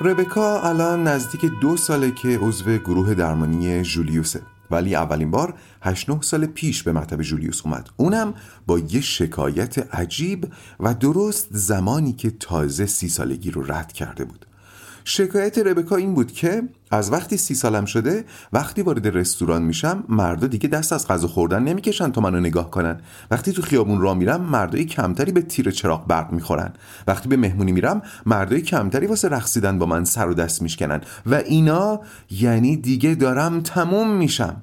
ربکا الان نزدیک دو ساله که عضو گروه درمانی جولیوسه. ولی اولین بار 8 9 سال پیش به مطب جولیوس اومد. اونم با یه شکایت عجیب و درست زمانی که تازه سی سالگی رو رد کرده بود. شکایت ربکا این بود که از وقتی سی سالم شده وقتی وارد رستوران میشم مردا دیگه دست از غذا خوردن نمی‌کشن تا منو نگاه کنن. وقتی تو خیابون را میرم مردای کمتری به تیر چراغ برق می‌خورن. وقتی به مهمونی میرم مردای کمتری واسه رقصیدن با من سر و دست میشکنن. و اینا یعنی دیگه دارم تموم میشم.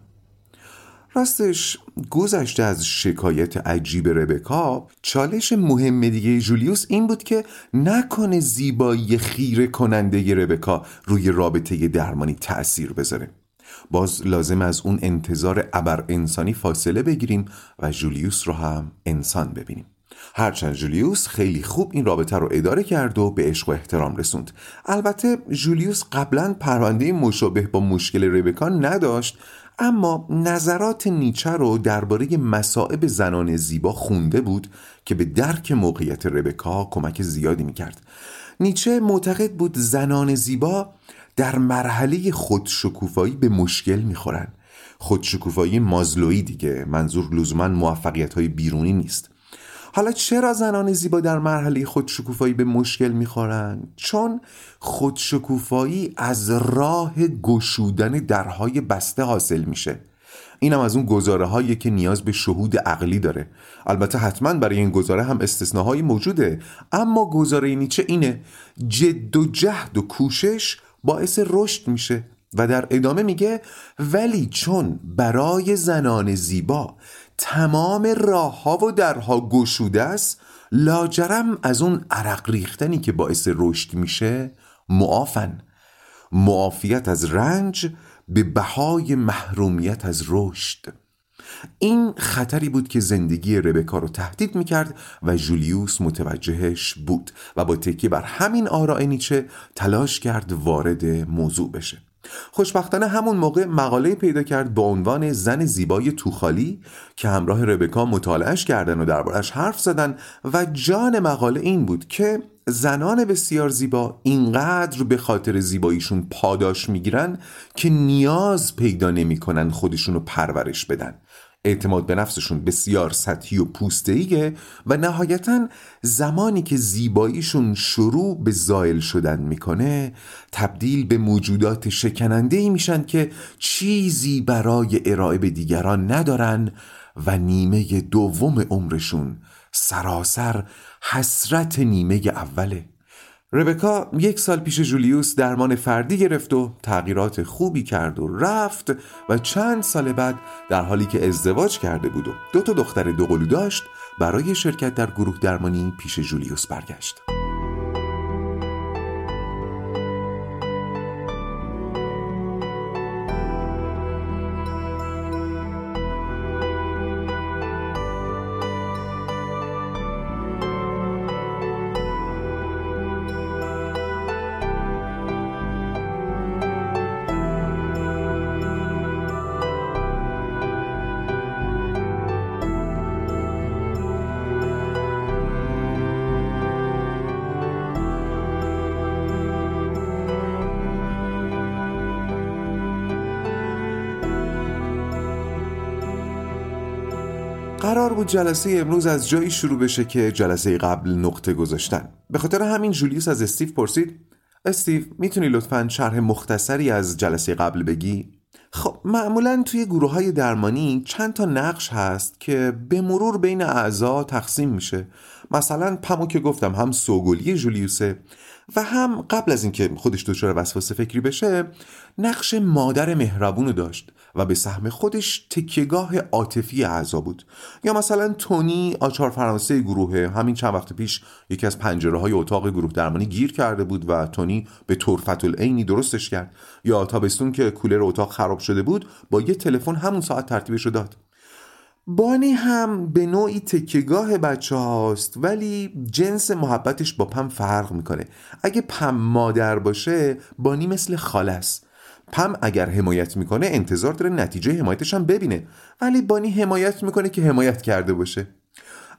راستش گذشته از شکایت عجیب ربکا چالش مهم دیگه جولیوس این بود که نکنه زیبایی خیره کننده ربکا روی رابطه درمانی تأثیر بذاره. باز لازم از اون انتظار ابر انسانی فاصله بگیریم و جولیوس رو هم انسان ببینیم. هرچند جولیوس خیلی خوب این رابطه رو اداره کرد و به عشق و احترام رسوند. البته جولیوس قبلا پرونده مشابه با مشکل ربکا نداشت اما نظرات نیچه رو درباره مسائب زنان زیبا خونده بود که به درک موقعیت ربکا کمک زیادی می‌کرد. نیچه معتقد بود زنان زیبا در مرحله خودشکوفایی به مشکل می‌خورن. خودشکوفایی مازلویی دیگه منظور لزوما موفقیت های بیرونی نیست. حالا چرا زنان زیبا در مرحله خودشکوفایی به مشکل می‌خورن؟ چون خودشکوفایی از راه گشودن درهای بسته حاصل میشه. اینم از اون گزاره هایی که نیاز به شهود عقلی داره. البته حتما برای این گزاره هم استثناهایی موجوده. اما گزاره نیچه اینه جد و جهد و کوشش باعث رشد میشه و در ادامه میگه ولی چون برای زنان زیبا تمام راه ها و درها گشوده است لاجرم از اون عرق ریختنی که باعث رشد میشه معافن. معافیت از رنج به بهای محرومیت از رشد. این خطری بود که زندگی ربکا رو تهدید می‌کرد و جولیوس متوجهش بود و با تکیه بر همین آراء نیچه تلاش کرد وارد موضوع بشه. خوشبختانه همون موقع مقاله پیدا کرد با عنوان زن زیبای توخالی که همراه ربکا مطالعش کردن و دربارش حرف زدن و جان مقاله این بود که زنان بسیار زیبا اینقدر به خاطر زیباییشون پاداش می‌گیرن که نیاز پیدا نمی‌کنن خودشون رو پرورش بدن. اعتماد به نفسشون بسیار سطحی و پوستهیه و نهایتا زمانی که زیباییشون شروع به زائل شدن می‌کنه تبدیل به موجودات شکننده ای میشن که چیزی برای ارائه به دیگران ندارن و نیمه دوم عمرشون سراسر حسرت نیمه اوله. ربکا یک سال پیش جولیوس درمان فردی گرفت و تغییرات خوبی کرد و رفت و چند سال بعد در حالی که ازدواج کرده بود و دو تا دختر دوقلو داشت برای شرکت در گروه درمانی پیش جولیوس برگشت. جلسه امروز از جایی شروع بشه که جلسه قبل نقطه گذاشتن. به خاطر همین جولیوس از استیو پرسید استیو می‌تونی لطفا شرح مختصری از جلسه قبل بگی؟ خب معمولا توی گروه های درمانی چند تا نقش هست که به مرور بین اعضا تقسیم میشه. مثلا پمو که گفتم هم سوگلی جولیوسه و هم قبل از اینکه خودش دچار وسواس فکری بشه نقش مادر مهربونو داشت. و به سهم خودش تکیگاه عاطفی اعضا بود. یا مثلا تونی آچار فرانسه گروه همین چند وقت پیش یکی از پنجره های اتاق گروه درمانی گیر کرده بود و تونی به طرفت العینی درستش کرد. یا تابستون که کولر اتاق خراب شده بود با یه تلفن همون ساعت ترتیبش رو داد. بانی هم به نوعی تکیگاه بچه هاست ولی جنس محبتش با پم فرق می‌کنه. اگه پم مادر باشه بانی مثل خاله پم اگر حمایت می‌کنه انتظار داره نتیجه حمایتش هم ببینه. ولی بانی حمایت می‌کنه که حمایت کرده باشه.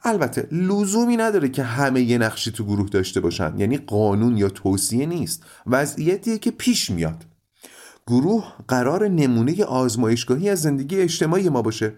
البته لزومی نداره که همه یه نقشی تو گروه داشته باشن. یعنی قانون یا توصیه نیست. وضعیتیه که پیش میاد. گروه قرار نمونه آزمایشگاهی از زندگی اجتماعی ما باشه.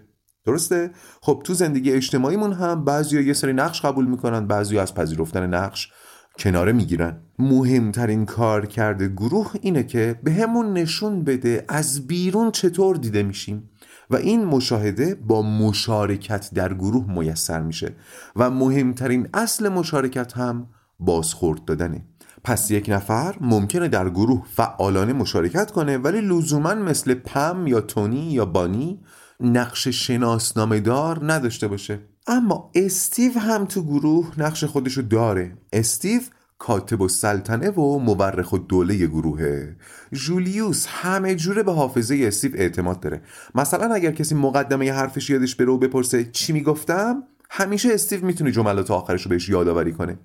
درسته؟ خب تو زندگی اجتماعیمون هم بعضیا یه سری نقش قبول می‌کنن بعضی از پذیرفتن نقش. کناره می‌گیرن. مهمترین کار کرده گروه اینه که به همون نشون بده از بیرون چطور دیده میشیم. و این مشاهده با مشارکت در گروه میسر میشه. و مهمترین اصل مشارکت هم بازخورد دادنه. پس یک نفر ممکنه در گروه فعالانه مشارکت کنه ولی لزوما مثل پم یا تونی یا بانی نقش شناسنامه دار نداشته باشه. اما استیو هم تو گروه نقش خودشو داره. استیو کاتب و سلطنه و مورخ و دوله گروهه. جولیوس همه جوره به حافظه استیو اعتماد داره. مثلا اگر کسی مقدمه یه حرفش یادش بره و بپرسه چی می‌گفتم همیشه استیو می‌تونه جملات آخرش رو بهش یادآوری کنه.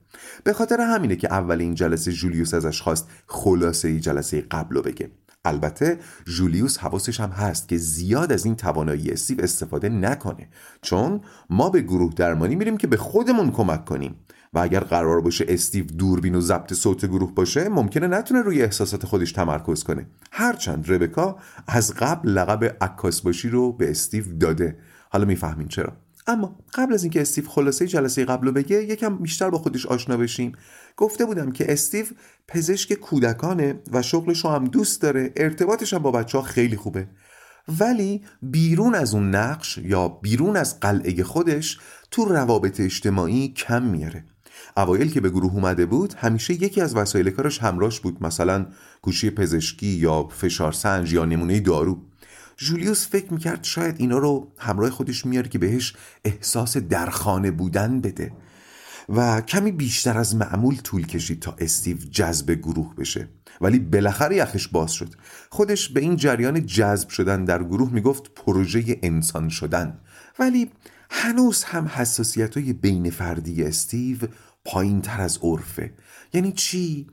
به خاطر همینه که اول این جلسه جولیوس ازش خواست خلاصه ای جلسه قبل رو بگه. البته جولیوس حواسش هم هست که زیاد از این توانایی استیو استفاده نکنه چون ما به گروه درمانی میریم که به خودمون کمک کنیم و اگر قرار باشه استیو دوربین و ضبط صوت گروه باشه ممکنه نتونه روی احساسات خودش تمرکز کنه. هرچند ربکا از قبل لقب عکاس باشی رو به استیو داده. حالا می‌فهمین چرا. اما قبل از اینکه استیو خلاصه جلسه قبل رو بگه یکم بیشتر با خودش آشنا بشیم. گفته بودم که استیو پزشک کودکانه و شغلش رو هم دوست داره. ارتباطش هم با بچه ها خیلی خوبه. ولی بیرون از اون نقش یا بیرون از قلعه خودش تو روابط اجتماعی کم میاره. اوایل که به گروه اومده بود همیشه یکی از وسایل کارش همراش بود. مثلا گوشی پزشکی یا فشار سنج یا نمونه دارو. جولیوس فکر می‌کرد شاید اینا رو همراه خودش میاره که بهش احساس درخانه بودن بده و کمی بیشتر از معمول طول کشید تا استیو جذب گروه بشه. ولی بالاخره یخش باز شد. خودش به این جریان جذب شدن در گروه می‌گفت پروژه انسان شدن. ولی هنوز هم حساسیت های بین فردی استیو پایین تر از عرفه. یعنی چی؟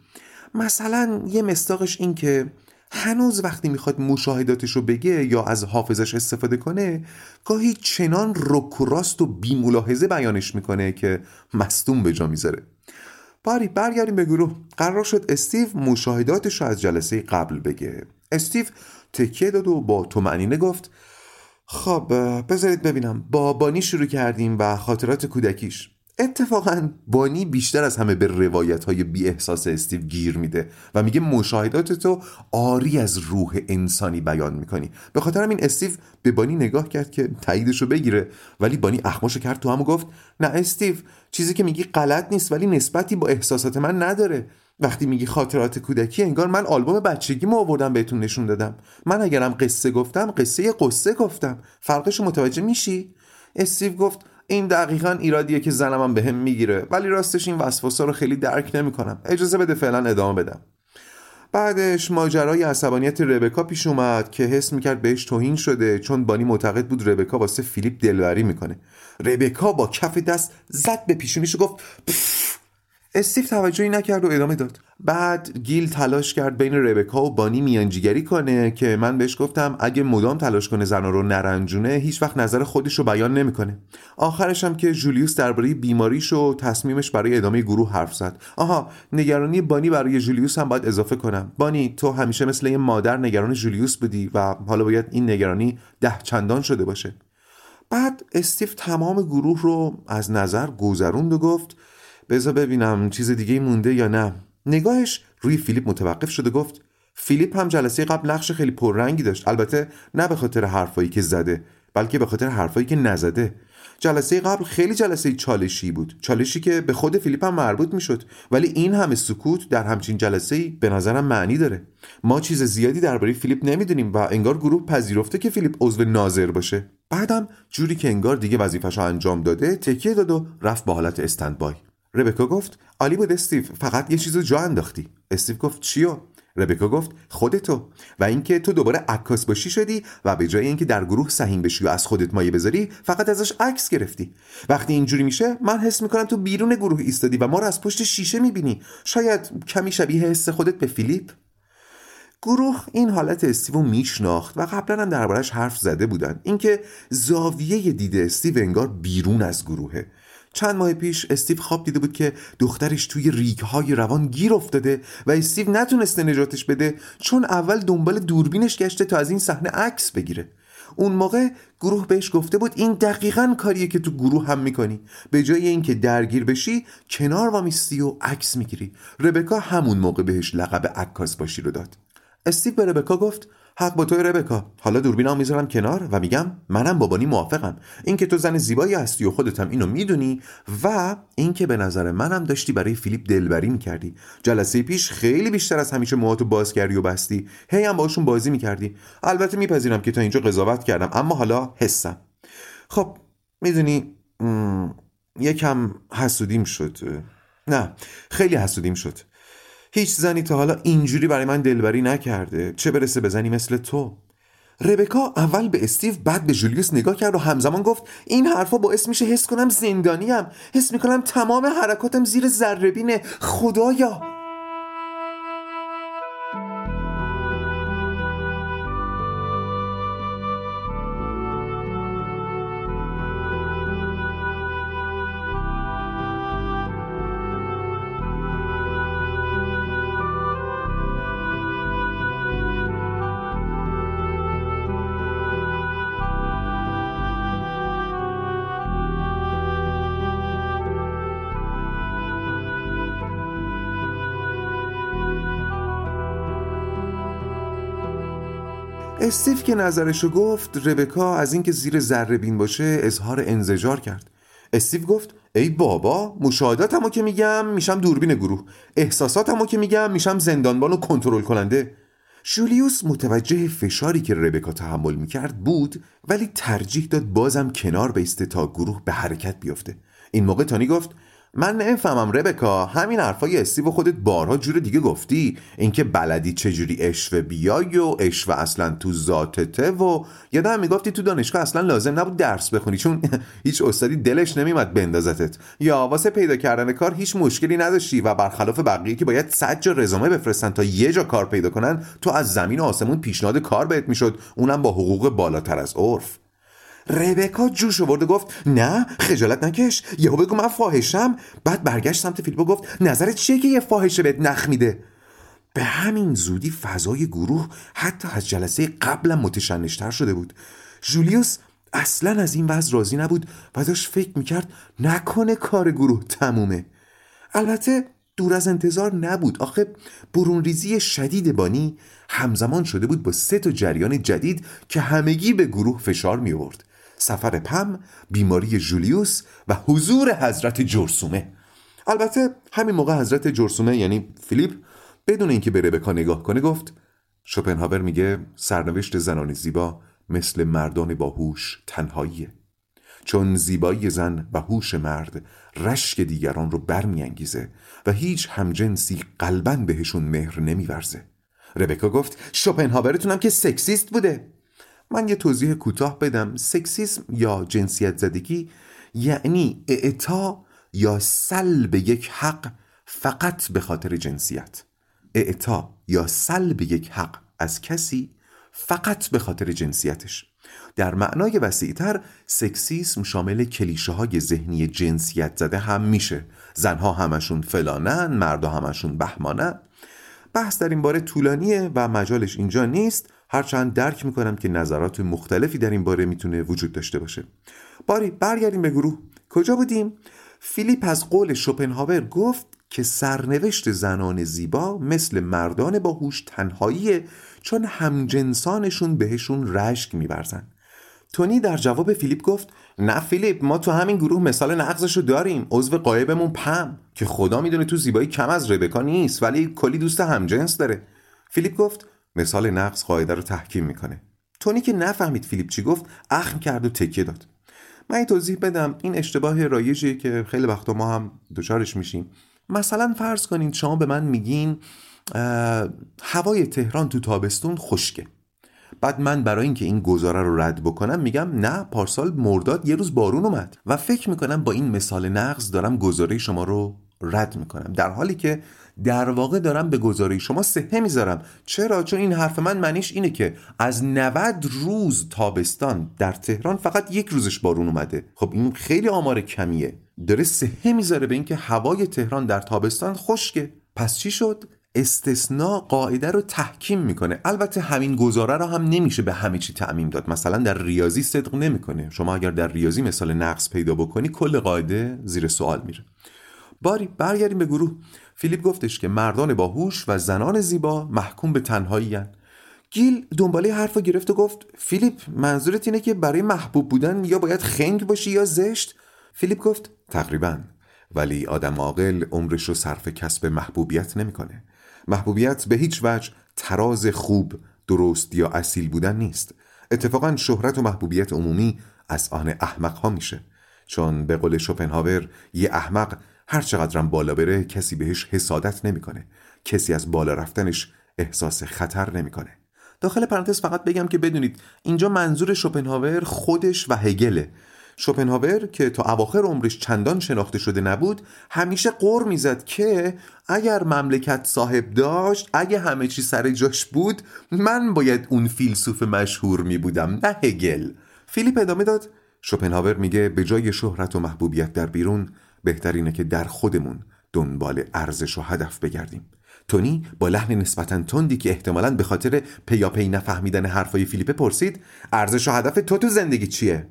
مثلا یه مستاقش این که هنوز وقتی می‌خواد مشاهداتش رو بگه یا از حافظش استفاده کنه گاهی چنان رک و راست و بیملاحظه بیانش می‌کنه که مستون به جا می‌ذاره. باری برگردیم به گروه. قرار شد استیو مشاهداتش رو از جلسه قبل بگه. استیو تکیه داد و با تو معنینه گفت خب بذارید ببینم. با بانی شروع کردیم و خاطرات کودکیش. اتفاقا بانی بیشتر از همه به روایت های بی احساس استیو گیر میده و میگه مشاهدات تو آری از روح انسانی بیان می‌کنی. به خاطر همین استیو به بانی نگاه کرد که تاییدش بگیره ولی بانی اخماشو کرد تو هم گفت نه استیو چیزی که میگی غلط نیست ولی نسبتی با احساسات من نداره. وقتی میگی خاطرات کودکی انگار من آلبوم بچگی مو آوردم بهتون نشون دادم. من اگرم قصه گفتم قصه قصه گفتم. فرقش متوجه میشی؟ استیو گفت این دقیقا ایرادیه که زنمم به هم می‌گیره ولی راستش این وسواسا رو خیلی درک نمی‌کنم. اجازه بده فعلا ادامه بدم. بعدش ماجرای عصبانیت ربکا پیش اومد که حس می‌کرد بهش توهین شده چون بانی معتقد بود ربکا واسه فیلیپ دلبری می‌کنه. ربکا با کف دست زد به پیشونیش و گفت استیو توجهی نکرد و ادامه داد. بعد گیل تلاش کرد بین ربکا و بانی میانجیگری کنه که من بهش گفتم اگه مدام تلاش کنه زنا رو نرنجونه هیچ وقت نظر خودش رو بیان نمی‌کنه. آخرش هم که جولیوس درباره بیماریش و تصمیمش برای ادامه گروه حرف زد. آها نگرانی بانی برای جولیوس هم باید اضافه کنم. بانی تو همیشه مثل یه مادر نگران جولیوس بودی و حالا باید این نگرانی ده چندان شده باشه. بعد استیو تمام گروه رو از نظر گذروند و گفت بذار ببینم چیز دیگه مونده یا نه. نگاهش روی فیلیپ متوقف شد و گفت فیلیپ هم جلسه قبل نقش خیلی پررنگی داشت. البته نه به خاطر حرفایی که زده بلکه به خاطر حرفایی که نزده. جلسه قبل خیلی جلسه چالشی بود. چالشی که به خود فیلیپ هم مربوط می‌شد. ولی این همه سکوت در همچین جلسه به نظرم معنی داره. ما چیز زیادی درباره فیلیپ نمی‌دونیم و انگار گروه پذیرفته که فیلیپ عضو ناظر باشه. بعدم جوری که انگار دیگه وظیفش انجام داده تکیه داد و رفت به حالت standby. ربکا گفت عالی بود استیو. فقط یه چیزو جا انداختی. استیو گفت چیو؟ ربکا گفت خودتو و اینکه تو دوباره عکاس باشی شدی و به جای اینکه در گروه سهیم بشی و از خودت مایه بذاری فقط ازش عکس گرفتی. وقتی اینجوری میشه من حس می‌کنم تو بیرون گروه ایستادی و ما رو از پشت شیشه می‌بینی. شاید کمی شبیه حس خودت به فیلیپ. گروه این حالت استیو میشناخت و قبلا هم دربارش حرف زده بودن. اینکه زاویه دید استیو انگار بیرون از گروهه. چند ماه پیش استیو خواب دیده بود که دخترش توی ریگهای روان گیر افتاده و استیو نتونسته نجاتش بده چون اول دنبال دوربینش گشته تا از این صحنه عکس بگیره. اون موقع گروه بهش گفته بود این دقیقا کاریه که تو گروه هم می‌کنی. به جای اینکه درگیر بشی کنار وامیستی و عکس می‌گیری. ربکا همون موقع بهش لقب عکاس باشی رو داد. استیو به ربکا گفت حق با توی ربکا. حالا دوربینم می‌ذارم کنار و میگم منم بابانی موافقم. اینکه تو زن زیبایی هستی و خودت هم اینو می‌دونی و اینکه به نظر منم داشتی برای فیلیپ دلبری می‌کردی. جلسه پیش خیلی بیشتر از همیشه موهاتو باز کردی و بستی. هی هم باشون بازی می‌کردی. البته میپذیرم که تا اینجا قضاوت کردم اما حالا حسم. خب می‌دونی یکم حسودیم شد. نه خیلی حسودیم شد. هیچ زنی تا حالا اینجوری برای من دلبری نکرده. چه برسه به زنی مثل تو؟ ربکا اول به استیو بعد به جولیوس نگاه کرد و همزمان گفت این حرفا باعث میشه حس کنم زندانیم. حس می‌کنم تمام حرکاتم زیر ذربینه خدایا! استیف که نظرشو گفت ربکا از اینکه زیر ذره بین باشه اظهار انزجار کرد. استیو گفت ای بابا مشاهداتمو که میگم میشم دوربین گروه. احساساتمو که میگم میشم زندانبان و کنترل کننده. جولیوس متوجه فشاری که ربکا تحمل می‌کرد بود ولی ترجیح داد بازم کنار بیسته تا گروه به حرکت بیفته. این موقع تانی گفت من نمی‌فهمم ربکا همین حرفای استیو خودت بارها جور دیگه گفتی. اینکه بلدی چجوری اشوه بیای و اشوه اصلا تو ذاتته و یادم می‌گفتی تو دانشگاه اصلا لازم نبود درس بخونی چون هیچ استادی دلش نمیمد بندازتت. یا واسه پیدا کردن کار هیچ مشکلی نداشتی و برخلاف بقیه که باید صد جا رزومه بفرستن تا یه جا کار پیدا کنن تو از زمین و آسمون پیشنهاد کار بهت می‌شد. اونم با حقوق بالاتر از عرف. ربکا جوش آورد و گفت نه خجالت نکش. یهو بگو من فاحشم. بعد برگشت سمت فیلیپ گفت نظرت چیه که یه فاحشه بهت نخ میده؟ به همین زودی فضای گروه حتی از جلسه قبلا متشنشتر شده بود. جولیوس اصلا از این وضع راضی نبود و داشت فکر می‌کرد نکنه کار گروه تمومه. البته دور از انتظار نبود. آخه برونریزی شدید بانی همزمان شده بود با سه تا جریان جدید که همگی به گروه فشار می آورد سفر پم بیماری جولیوس و حضور حضرت جرسومه. البته همین موقع حضرت جرسومه یعنی فیلیپ بدون اینکه به ربکا نگاه کنه گفت شوپنهاور میگه سرنوشت زنان زیبا مثل مردان باهوش تنهاییه. چون زیبایی زن و هوش مرد رشک دیگران رو برمیانگیزه و هیچ همجنسی قلبا بهشون مهر نمیورزه. ربکا گفت شوپنهاورتونم که سکسیست بوده. من یه توضیح کوتاه بدم. سکسیسم یا جنسیت زدگی یعنی اعطا یا سلب یک حق فقط به خاطر جنسیت. اعطا یا سلب یک حق از کسی فقط به خاطر جنسیتش. در معنای وسیعتر سکسیسم شامل کلیشه های ذهنی جنسیت زده هم میشه. زنها همشون فلانن مردا همشون بهمانن. بحث در این باره طولانیه و مجالش اینجا نیست. هرچند درک می‌کنم که نظرات مختلفی در این باره می‌تونه وجود داشته باشه. باری برگردیم به گروه. کجا بودیم؟ فیلیپ از قول شوپنهاور گفت که سرنوشت زنان زیبا مثل مردان باهوش تنهاییه چون همجنسانشون بهشون رشک میبرزن تونی در جواب فیلیپ گفت نه فیلیپ ما تو همین گروه مثال نقضشو داریم عضو قایبمون پم که خدا می‌دونه تو زیبایی کم از ربکا نیست ولی کلی دوست همجنس داره. فیلیپ گفت مثال نقض قاعده رو تحکیم می‌کنه. تونی که نفهمید فیلیپ چی گفت اخم کرد و تکیه داد. من این توضیح بدم این اشتباه رایجیه که خیلی وقتا ما هم دچارش میشیم. مثلا فرض کنین شما به من میگین هوای تهران تو تابستون خشکه. بعد من برای اینکه این گزاره رو رد بکنم میگم نه پارسال مرداد یه روز بارون اومد. و فکر می‌کنم با این مثال نقض دارم گزاره شما رو رد می‌کنم. در حالی که در واقع دارم به گزاره شما سهه می‌ذارم. چرا؟ چون این حرف من معنیش اینه که از 90 روز تابستان در تهران فقط یک روزش بارون اومده. خب این خیلی آمار کمیه. داره سهه می‌ذاره به اینکه هوای تهران در تابستان خشکه. پس چی شد؟ استثناء قاعده رو تحکیم می‌کنه. البته همین گزاره رو هم نمیشه به همه چی تعمیم داد. مثلا در ریاضی صدق نمی‌کنه. شما اگر در ریاضی مثال نقص پیدا بکنی کل قاعده زیر سوال میره. باری برگردیم به گروه. فیلیپ گفتش که مردان باهوش و زنان زیبا محکوم به تنهایی هن. گیل دنباله حرف گرفت و گفت فیلیپ منظورت اینه که برای محبوب بودن یا باید خنگ باشی یا زشت؟ فیلیپ گفت تقریبا. ولی آدم عاقل عمرش رو صرف کسب محبوبیت نمی‌کنه. محبوبیت به هیچ وجه تراز خوب درست یا اصیل بودن نیست. اتفاقا شهرت و محبوبیت عمومی از آن احمق ها میشه. چون به قول شوپنهاور یه احمق هر چقدرم بالا بره کسی بهش حسادت نمی‌کنه. کسی از بالا رفتنش احساس خطر نمی‌کنه. داخل پرانتز فقط بگم که بدونید اینجا منظور شوپنهاور خودش و هگله. شوپنهاور که تا اواخر عمرش چندان شناخته شده نبود همیشه قر می‌زد که اگر مملکت صاحب داشت اگه همه چی سر جاش بود من باید اون فیلسوف مشهور می بودم نه هگل. فیلیپ ادامه داد. شوپنهاور میگه به جای شهرت و محبوبیت در بیرون بهترینه که در خودمون دنبال ارزش و هدف بگردیم. تونی با لحن نسبتا تندی که احتمالا به خاطر پیاپی نفهمیدن حرفای فیلیپ پرسید ارزش و هدف تو تو زندگی چیه؟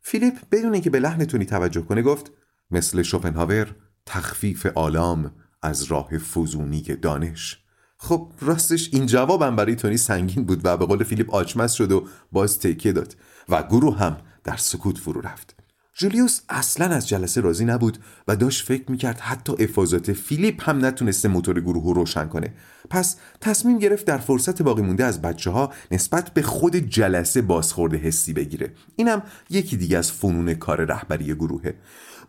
فیلیپ بدون اینکه به لحن تونی توجه کنه گفت مثل شوپنهاور تخفیف آلام از راه فزونی دانش. خب راستش این جوابم برای تونی سنگین بود و به قول فیلیپ آچمز شد و باز تکیه داد و گروه هم در سکوت فرو رفت. جولیوس اصلا از جلسه راضی نبود و داشت فکر می‌کرد حتی افاضات فیلیپ هم نتونسته موتور گروه رو روشن کنه. پس تصمیم گرفت در فرصت باقی مونده از بچه ها نسبت به خود جلسه بازخورد حسی بگیره. اینم یکی دیگه از فنون کار رهبری گروهه.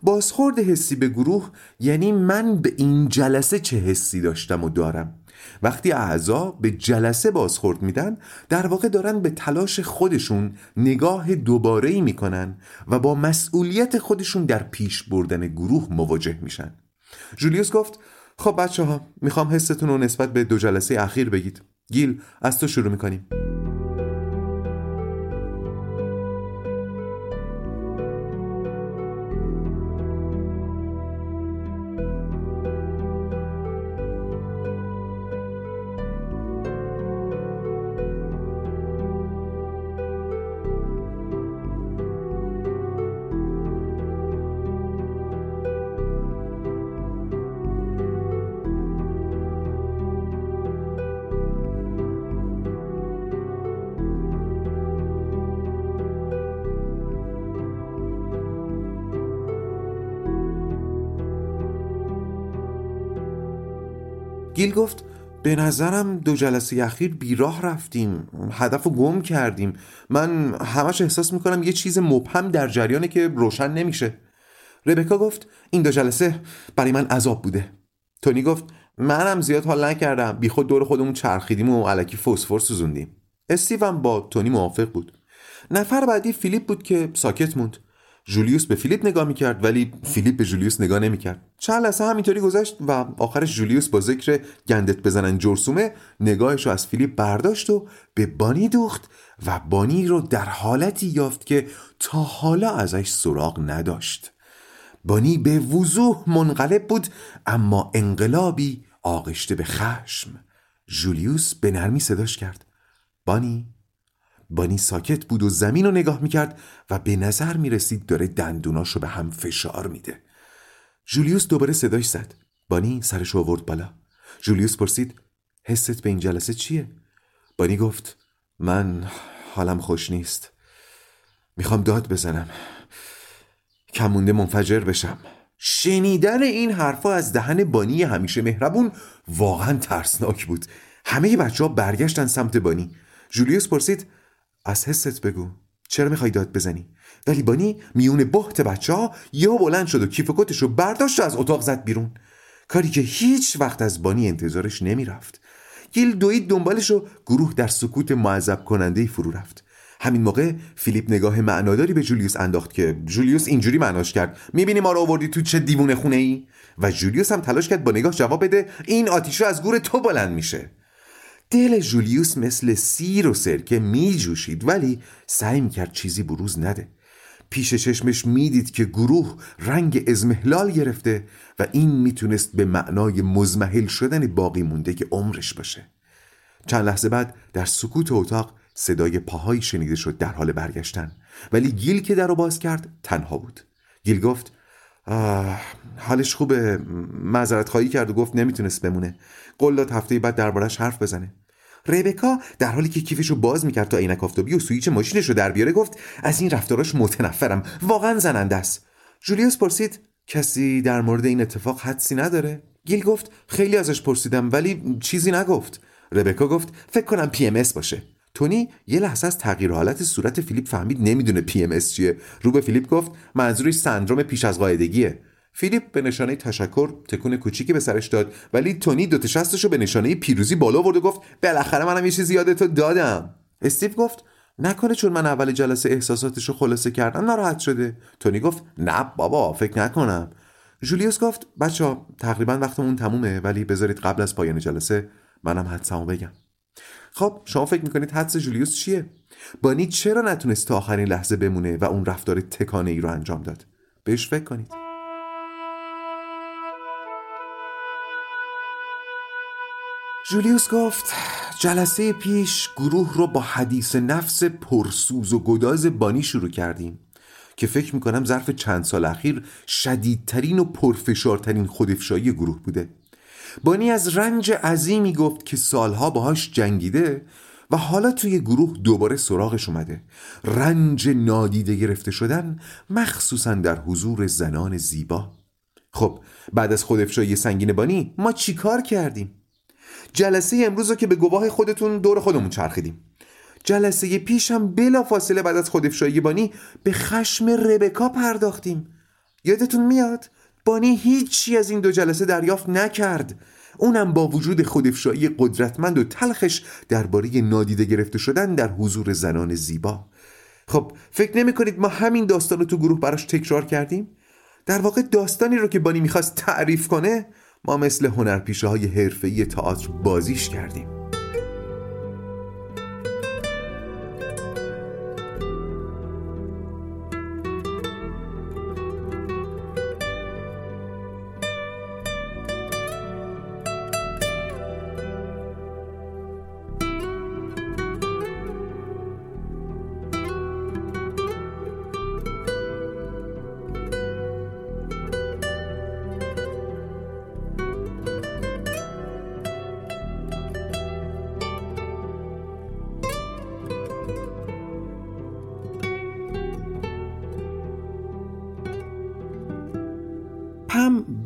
بازخورد حسی به گروه یعنی من به این جلسه چه حسی داشتم و دارم؟ وقتی اعضا به جلسه بازخورد میدن در واقع دارن به تلاش خودشون نگاه دوباره ای می‌کنن و با مسئولیت خودشون در پیش بردن گروه مواجه میشن. جولیوس گفت خب بچه ها می‌خوام حستون رو نسبت به دو جلسه اخیر بگید. گیل از تو شروع می‌کنیم. گیل گفت به نظرم دو جلسه اخیر بیراه رفتیم هدف رو گم کردیم. من همش احساس می‌کنم یه چیز مبهم در جریانه که روشن نمیشه. ربکا گفت این دو جلسه برای من عذاب بوده. تونی گفت منم زیاد حال نکردم. بی خود دور خودمون چرخیدیم و الکی فسفر سوزوندیم. استیو با تونی موافق بود. نفر بعدی فیلیپ بود که ساکت موند. جولیوس به فیلیپ نگاه می‌کرد ولی فیلیپ به جولیوس نگاه نمی‌کرد. چند لحظه همینطوری گذشت و آخرش جولیوس با ذکر گندت بزنن جرسومه نگاهش رو از فیلیپ برداشت و به بانی دوخت و بانی رو در حالتی یافت که تا حالا ازش سراغ نداشت. بانی به وضوح منقلب بود اما انقلابی آغشته به خشم. جولیوس به نرمی صداش کرد. بانی؟ بانی ساکت بود و زمین رو نگاه می‌کرد و به نظر می‌رسید داره دندوناش رو به هم فشار میده. جولیوس دوباره صداش زد. بانی سرش رو آورد بالا. جولیوس پرسید حست به این جلسه چیه؟ بانی گفت من حالم خوش نیست. می‌خوام داد بزنم. کمونده منفجر بشم. شنیدن این حرفا از دهن بانی همیشه مهربون واقعا ترسناک بود. همه بچه ها برگشتن سمت بانی جولیوس پرسید از حست بگو. چرا می‌خوای داد بزنی؟ ولی بانی میون بحت بچه ها یا بلند شد و کیف کتش رو برداشت و از اتاق زد بیرون. کاری که هیچ وقت از بانی انتظارش نمی‌رفت. گیل دوید دنبالش و گروه در سکوت معذب کننده فرو رفت. همین موقع فیلیپ نگاه معناداری به جولیوس انداخت که جولیوس اینجوری معناش کرد. می‌بینی ما رو آوردی تو چه دیوونه خونه ای و جولیوس هم تلاش کرد با نگاه جواب بده. این آتیش از گور تو بلند میشه. دل جولیوس مثل سیر و سرکه می جوشید ولی سعی می کرد چیزی بروز نده. پیش چشمش می‌دید که گروه رنگ ازمهلال گرفته و این می‌تونست به معنای مزمحل شدن باقی مونده که عمرش باشه. چند لحظه بعد در سکوت اتاق صدای پاهایی شنیده شد در حال برگشتن. ولی گیل که در رو باز کرد تنها بود. گیل گفت حالش خوبه معذرت خواهی کرد و گفت نمی‌تونست بمونه. قول داد هفته بعد دربارش حرف بزنه. ریبکا در حالی که کیفش رو باز می‌کرد تا عینک آفتابی و سویچ ماشینش رو در بیاره گفت از این رفتاراش متنفرم. واقعا زننده است. جولیوس پرسید کسی در مورد این اتفاق حدسی نداره؟ گیل گفت خیلی ازش پرسیدم ولی چیزی نگفت. ربکا گفت فکر کنم PMS باشه. تونی یه لحظه از تغییر حالت صورت فیلیپ فهمید نمی‌دونه PMS چیه. رو به فیلیپ گفت منظورش سندروم پیش از قاعدگیه. فیلیپ به نشانه تشکر تکون کوچیکی به سرش داد ولی تونی دو رو به نشانه پیروزی بالا آورد و گفت بالاخره منم یه چیزی یادتو دادم. استیو گفت نکنه چون من اول جلسه احساساتشو خلاصه کردم ناراحت شده. تونی گفت نه بابا فکر نکنم. جولیوس گفت بچه تقریبا وقتمون تمومه ولی بذارید قبل از پایان جلسه منم حدسمو بگم. خب شما فکر می‌کنید حدس جولیوس چیه؟ بانی چرا نتونست تا آخرین لحظه بمونه و اون رفتار تکانه ای رو انجام داد؟ بهش فکر کنید. جولیوس گفت جلسه پیش گروه رو با حدیث نفس پرسوز و گداز بانی شروع کردیم که فکر می‌کنم ظرف چند سال اخیر شدیدترین و پرفشارترین خودفشایی گروه بوده. بانی از رنج عظیمی گفت که سالها باهاش جنگیده و حالا توی گروه دوباره سراغش اومده. رنج نادیده گرفته شدن مخصوصا در حضور زنان زیبا. خب بعد از خودفشایی سنگین بانی ما چیکار کردیم؟ جلسه امروز رو که به گواه خودتون دور خودمون چرخیدیم. جلسه پیشم بلا فاصله بعد از خودفشایی بانی به خشم ربکا پرداختیم. یادتون میاد؟ بانی هیچی از این دو جلسه دریافت نکرد. اونم با وجود خودفشایی قدرتمند و تلخش درباره نادیده گرفته شدن در حضور زنان زیبا. خب فکر نمی کنید ما همین داستان رو تو گروه براش تکرار کردیم؟ در واقع داستانی رو که بانی می‌خواست تعریف کنه ما مثل هنرپیشه های حرفه‌ای تئاتر بازیش کردیم.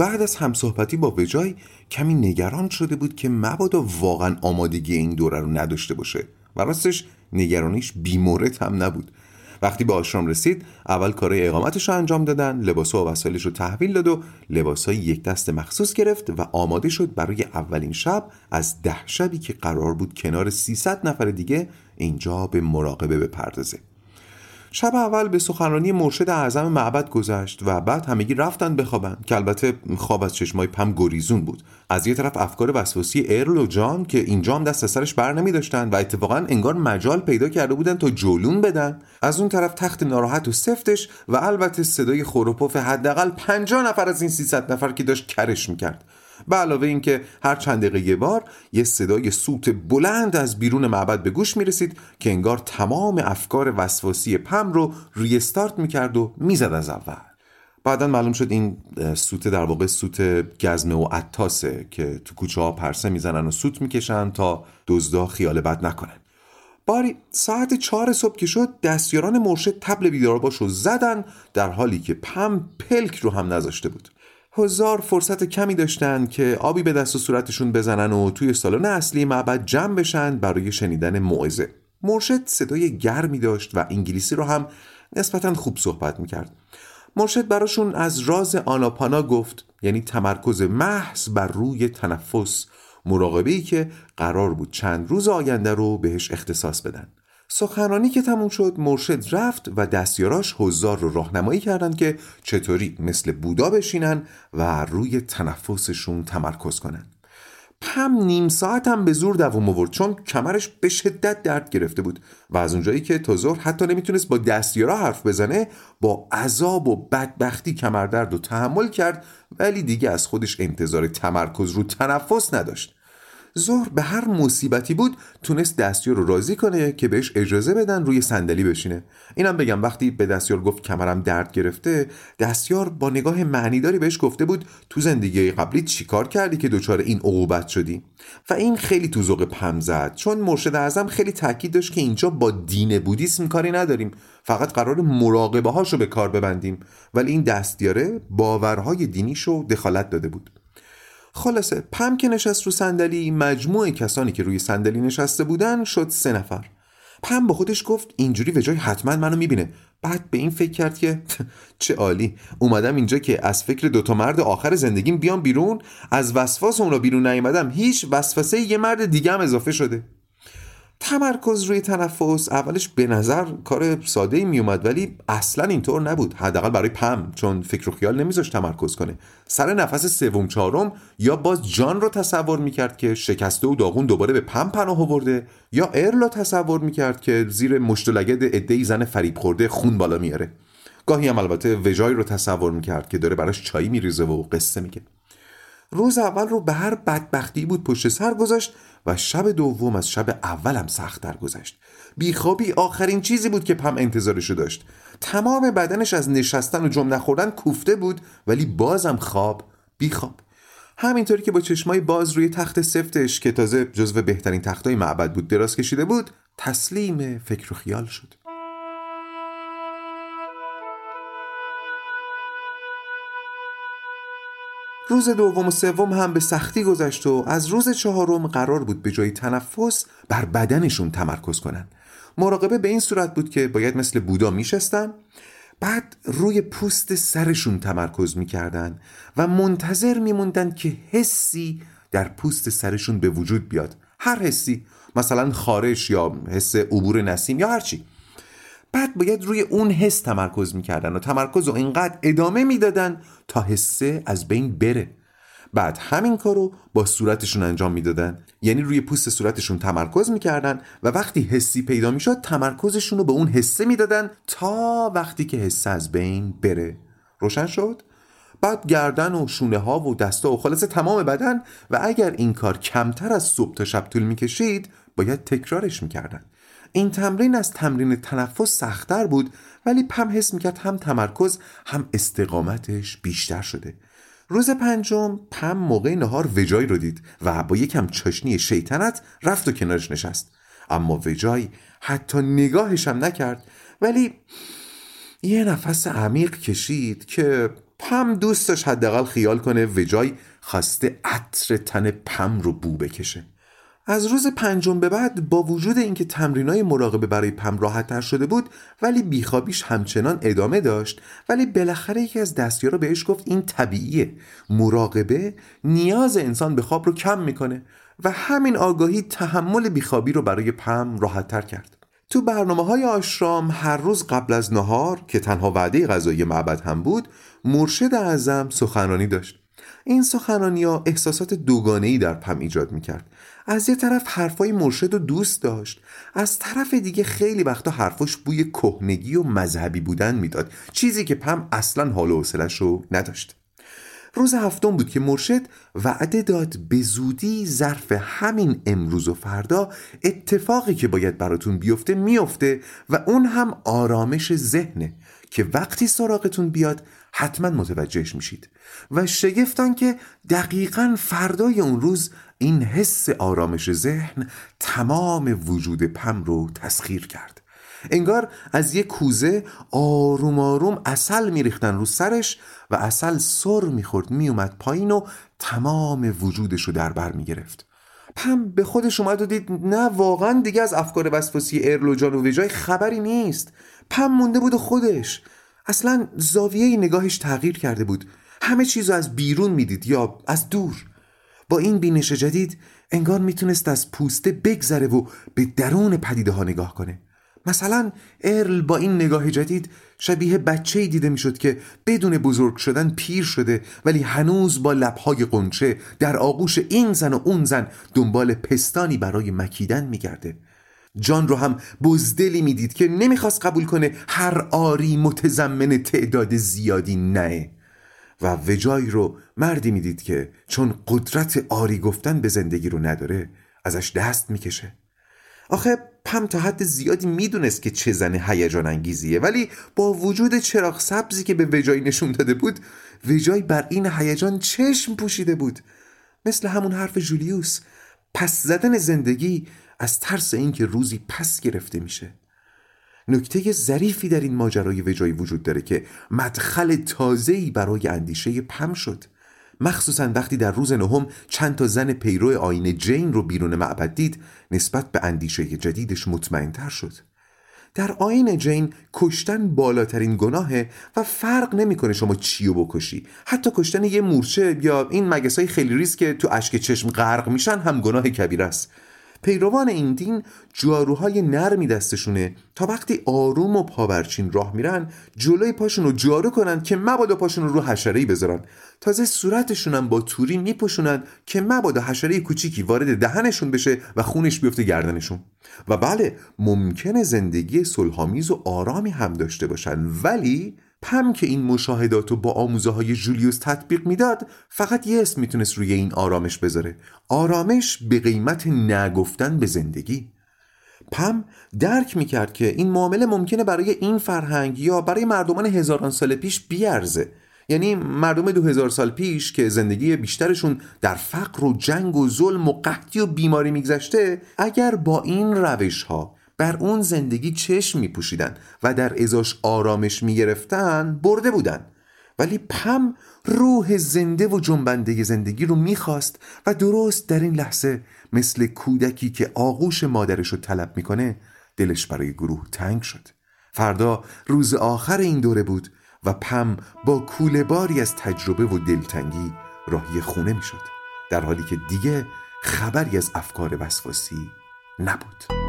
بعد از همصحبتی با وجای کمی نگران شده بود که مبادا واقعا آمادگی این دوره رو نداشته باشه و راستش نگرانیش بیمورد هم نبود. وقتی به آشرام رسید اول کارهای اقامتش رو انجام دادن لباسا و وسایلش رو تحویل داد و لباسای یک دست مخصوص گرفت و آماده شد برای اولین شب از ده شبی که قرار بود کنار 300 نفر دیگه اینجا به مراقبه بپردازه. شب اول به سخنرانی مرشد اعظم معبد گذشت و بعد همگی رفتن بخوابن که البته خواب از چشمای پم گریزون بود. از یه طرف افکار وسواسی ارل و جان که اینجا هم دست سرش بر نمی داشتن و اتفاقا انگار مجال پیدا کرده بودن تا جولون بدن. از اون طرف تخت ناراحت و سفتش و البته صدای خوروپوف حداقل 50 نفر از این 300 نفر که داشت کرش می‌کرد. به علاوه اینکه هر چند دقیقه یه بار یه صدای سوت بلند از بیرون معبد به گوش می‌رسید که انگار تمام افکار وسواسی پم رو ریستارت می‌کرد و می‌زد از اول. بعدا معلوم شد این سوت در واقع سوت گزمه و عطاسه که تو کوچه ها پرسه می‌زنن و سوت می‌کشن تا دزدا خیال بد نکنن. باری ساعت چهار صبح که شد دستیاران مرشد تبل بیدار رو زدن در حالی که پم پلک رو هم نذاشته بود. هزار فرصت کمی داشتن که آبی به دست و صورتشون بزنن و توی سالن اصلی معبد جمع بشن برای شنیدن موعظه. مرشد صدای گرمی داشت و انگلیسی رو هم نسبتا خوب صحبت می‌کرد. مرشد براشون از راز آناپانا گفت یعنی تمرکز محض بر روی تنفس مراقبه که قرار بود چند روز آینده رو بهش اختصاص بدن. سخنرانی که تموم شد مرشد رفت و دستیاراش حضار رو راهنمایی کردند که چطوری مثل بودا بشینن و روی تنفسشون تمرکز کنن. پم نیم ساعت هم به زور دوام آورد چون کمرش به شدت درد گرفته بود و از اونجایی که تا ظهر حتی نمی‌تونست با دستیارا حرف بزنه با عذاب و بدبختی کمردرد رو تحمل کرد ولی دیگه از خودش انتظار تمرکز رو تنفس نداشت. ظهر به هر مصیبتی بود تونست دستیار رو راضی کنه که بهش اجازه بدن روی صندلی بشینه. اینم بگم وقتی به دستیار گفت کمرم درد گرفته دستیار با نگاه معنیداری بهش گفته بود تو زندگی قبلی چیکار کردی که دچار این عقوبت شدی؟ و این خیلی تو ذوق پم زد چون مرشد اعظم خیلی تاکید داشت که اینجا با دین بودیسم کاری نداریم فقط قرار مراقبه هاشو به کار ببندیم. ولی این دستیاره باورهای دینیشو دخالت داده بود. خلاصه پم که نشست رو صندلی مجموع کسانی که روی صندلی نشسته بودن شد سه نفر. پم با خودش گفت اینجوری وجای حتما منو می‌بینه. بعد به این فکر کرد که چه عالی. اومدم اینجا که از فکر دوتا مرد آخر زندگیم بیام بیرون. از وسواس اون را بیرون نیومدم هیچ وسوسه یه مرد دیگه هم اضافه شده. تمرکز روی تنفس. اولش به نظر کار ساده ای میومد ولی اصلا اینطور نبود. حداقل برای پم چون فکر و خیال نمیذاشت تمرکز کنه. سر نفس سوم چهارم یا باز جان رو تصور می‌کرد که شکسته و داغون دوباره به پم پناه آورده یا ارلا تصور می‌کرد که زیر مشت و لگد زن فریب خورده خون بالا میاره گاهی هم البته وجای رو تصور می‌کرد که داره براش چایی میریزه و قصه میگه. روز اول رو به هر بدبختی بود پشت سر گذاشت و شب دوم از شب اولم سختتر گذشت. بیخوابی آخرین چیزی بود که پم انتظارشو داشت. تمام بدنش از نشستن و جمع نخوردن کوفته بود ولی بازم خواب بیخواب. همینطوری که با چشمای باز روی تخت سفتش که تازه جزو بهترین تختای معبد بود دراز کشیده بود تسلیم فکر و خیال شد. روز دوم و سوم هم به سختی گذشت و از روز چهارم قرار بود به جای تنفس بر بدنشون تمرکز کنن. مراقبه به این صورت بود که باید مثل بودا میشستن بعد روی پوست سرشون تمرکز می‌کردن و منتظر میموندن که حسی در پوست سرشون به وجود بیاد. هر حسی مثلا خارش یا حس عبور نسیم یا هرچی بعد باید روی اون حس تمرکز می‌کردن و تمرکز رو اینقدر ادامه می‌دادن تا حسه از بین بره. بعد همین کارو با صورتشون انجام می‌دادن. یعنی روی پوست صورتشون تمرکز می‌کردن و وقتی حسی پیدا می‌شد تمرکزشون رو به اون حسه می‌دادن تا وقتی که حسه از بین بره. روشن شد؟ بعد گردن و شونه ها و دستا و خلاصه تمام بدن و اگر این کار کمتر از صبح تا شب طول می‌کشید باید تکرارش می‌کردن. این تمرین از تمرین تنفس سختتر بود ولی پم حس می‌کرد هم تمرکز هم استقامتش بیشتر شده. روز پنجم پم موقع نهار وجای رو دید و با یکم چاشنی شیطنت رفت و کنارش نشست. اما وجای حتی نگاهش هم نکرد. ولی یه نفس عمیق کشید که پم دوست داشت حداقل خیال کنه وجای خواسته عطر تن پم رو بو بکشه. از روز پنجم به بعد با وجود اینکه تمرینای مراقبه برای پم راحت شده بود ولی بیخوابیش همچنان ادامه داشت ولی بالاخره یکی از دستیارا بهش گفت این طبیعیه. مراقبه نیاز انسان به خواب رو کم می‌کنه و همین آگاهی تحمل بیخوابی رو برای پم راحتتر کرد. تو برنامه های آشرام هر روز قبل از نهار که تنها وعده غذایی معبد هم بود مرشد اعظم سخنرانی داشت. این سخنرانی ها احساسات دوگانه در پم ایجاد می‌کرد. از یه طرف حرفای مرشد رو دوست داشت از طرف دیگه خیلی وقتا حرفاش بوی کهنگی و مذهبی بودن می‌داد چیزی که پم اصلا حال و حوصلش رو نداشت. روز هفتم بود که مرشد وعده داد به زودی ظرف همین امروز و فردا اتفاقی که باید براتون بیفته میفته و اون هم آرامش ذهنه. که وقتی سراغتون بیاد حتما متوجهش میشید. و شگفتان که دقیقا فردای اون روز این حس آرامش ذهن تمام وجود پم رو تسخیر کرد. انگار از یک کوزه آروم آروم اصل میریختن رو سرش و اصل سر می‌خورد میومد پایین و تمام وجودش رو در بر می‌گرفت. پم به خودش اومد و دید نه واقعا دیگه از افکار وسواسی ارلو جان و ویجای خبری نیست. پم مونده بود خودش. اصلا زاویه نگاهش تغییر کرده بود. همه چیز از بیرون می‌دید یا از دور. با این بینش جدید انگار می‌تونست از پوسته بگذره و به درون پدیده ها نگاه کنه. مثلا ارل با این نگاه جدید شبیه بچه دیده می‌شد که بدون بزرگ شدن پیر شده ولی هنوز با لبهای قنچه در آغوش این زن و اون زن دنبال پستانی برای مکیدن میگرده. جان رو هم بزدلی می‌دید که نمی‌خواست قبول کنه هر آری متضمن تعداد زیادی نه و وجای رو مردی می‌دید که چون قدرت آری گفتن به زندگی رو نداره ازش دست می‌کشه. آخه پم تا حد زیادی می‌دونست که چه زن هیجان انگیزیه ولی با وجود چراغ سبزی که به وجای نشون داده بود وجای بر این هیجان چشم پوشیده بود. مثل همون حرف جولیوس پس زدن زندگی از ترس اینکه روزی پس گرفته میشه. نکته ظریفی در این ماجرای وجایی وجود داره که مدخل تازه‌ای برای اندیشه پم شد. مخصوصا وقتی در روز نهم چند تا زن پیرو آین جین رو بیرون معبد دید نسبت به اندیشه جدیدش مطمئنتر شد. در آین جین کشتن بالاترین گناهه و فرق نمی‌کنه شما چیو بکشی. حتی کشتن یه مورچه یا این مگسای خیلی ریز که تو اشک چشم غرق میشن هم گناه کبیر است. پیروان این دین جاروهای نرمی دستشونه. تا وقتی آروم و پاورچین راه میرن جلوی پاشون رو جارو کنن که مبادا پاشون رو رو حشره‌ای بذارن. تازه صورتشون هم با توری میپوشونن که مبادا حشره کوچیکی وارد دهنشون بشه و خونش بیفته گردنشون. و بله ممکنه زندگی صلحآمیز و آرامی هم داشته باشن ولی پم که این مشاهدات رو با آموزه های جولیوس تطبیق می‌داد فقط یه اسم می‌تونست روی این آرامش بذاره. آرامش به قیمت نگفتن به زندگی. پم درک می‌کرد که این معامله ممکنه برای این فرهنگ یا برای مردمان هزاران سال پیش بیارزه. یعنی مردم دو هزار سال پیش که زندگی بیشترشون در فقر و جنگ و ظلم و قحطی و بیماری میگذشته اگر با این روش ها بر اون زندگی چشم می پوشیدن و در ازاش آرامش می گرفتن برده بودن. ولی پم روح زنده و جنبنده زندگی رو می‌خواست و درست در این لحظه مثل کودکی که آغوش مادرش رو طلب می‌کنه دلش برای گروه تنگ شد. فردا روز آخر این دوره بود و پم با کوله باری از تجربه و دلتنگی راهی خونه می‌شد. در حالی که دیگه خبری از افکار وسواسی نبود.